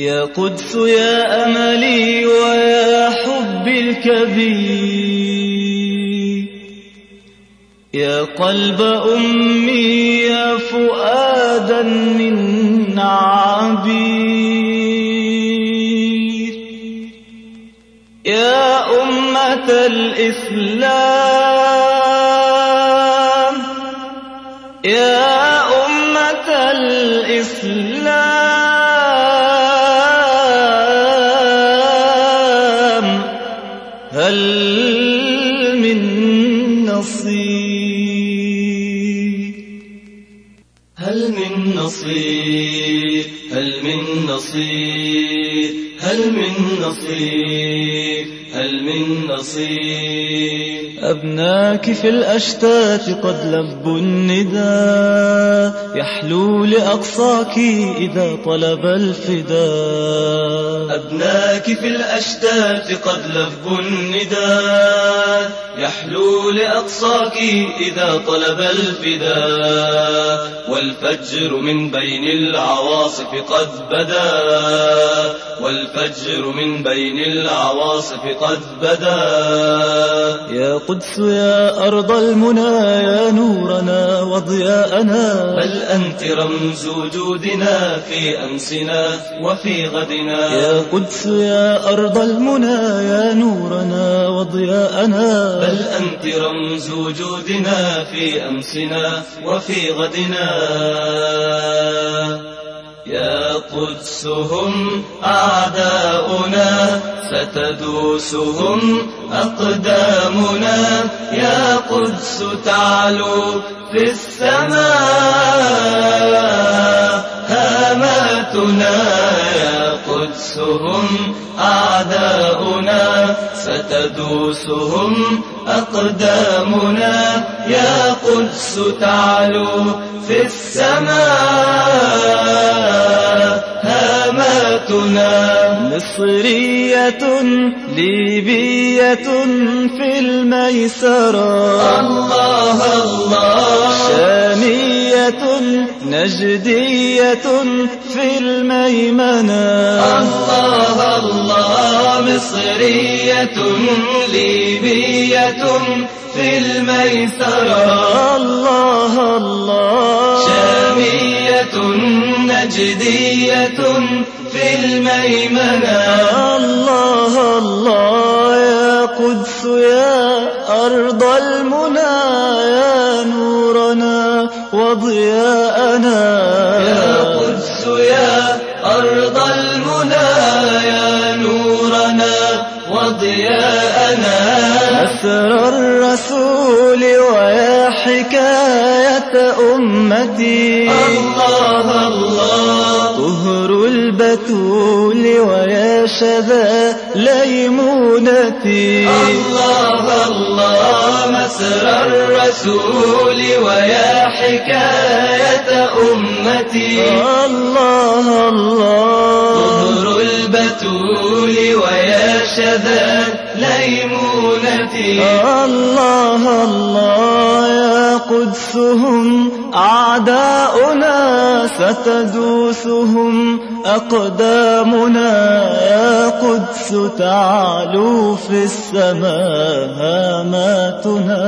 يا قدس يا أملي ويا حبي الكبير. يا قلب أمي يا فؤادا من عبير. يا أمة الإسلام. يا أمة الإسلام. هل من نصير؟ هل من نصير؟ هل من نصير؟ هل من نصير؟ هل من نصير أبناك في الأشتات قد لبوا النداء يحلو لأقصاك إذا طلب الفداء. أبناك في الأشتات قد لبوا النداء يحلو لأقصاك إذا طلب الفداء. والفجر من بين العواصف قد بدا والفجر من بين العواصف قد بدا. يا قدس يا أرض المنى يا نورنا وضياءنا. بل أنت رمز وجودنا في أمسنا وفي غدنا. يا قدس يا أرض المنى يا نورنا وضياءنا. بل أنت رمز وجودنا في أمسنا وفي غدنا. يا قدس هم أعداؤنا ستدوسهم أقدامنا. يا قدس تعلو في السماء هاماتنا. يا قدس هم أعداؤنا ستدوسهم أقدامنا. يا قدس تعلو في السماء هاماتنا مصرية ليبية في الميسرة. الله الله. شامية نجدية في الميمنة. الله الله. مصرية ليبية في الميسرة. الله الله. نجدية في الميمنة. الله الله يا قدس يا أرض المنى يا نورنا وضياءنا. يا قدس يا أرض المنى يا نورنا وضياءنا. أسر الرسول ويا حكاية أمتي. الله الله. طهر البتول ويا شذا ليمونتي. الله الله. مسر الرسول ويا حكاية أمتي. الله الله. طهر البتول ويا شذا ليمونتي. الله الله. يا قدسهم أعداؤنا ستدوسهم أقدامنا يا قدس تعلو في السماء هاماتنا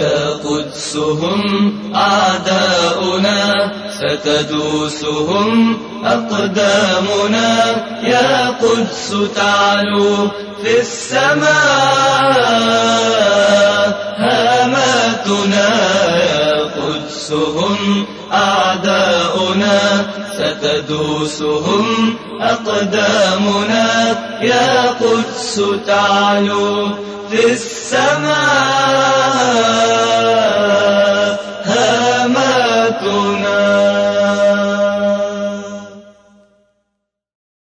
يا قدسهم أعداؤنا ستدوسهم أقدامنا يا قدس تعلو في السماء قدسهم أعداؤنا ستدوسهم. أقدامنا يا قدس تعلو في السماء.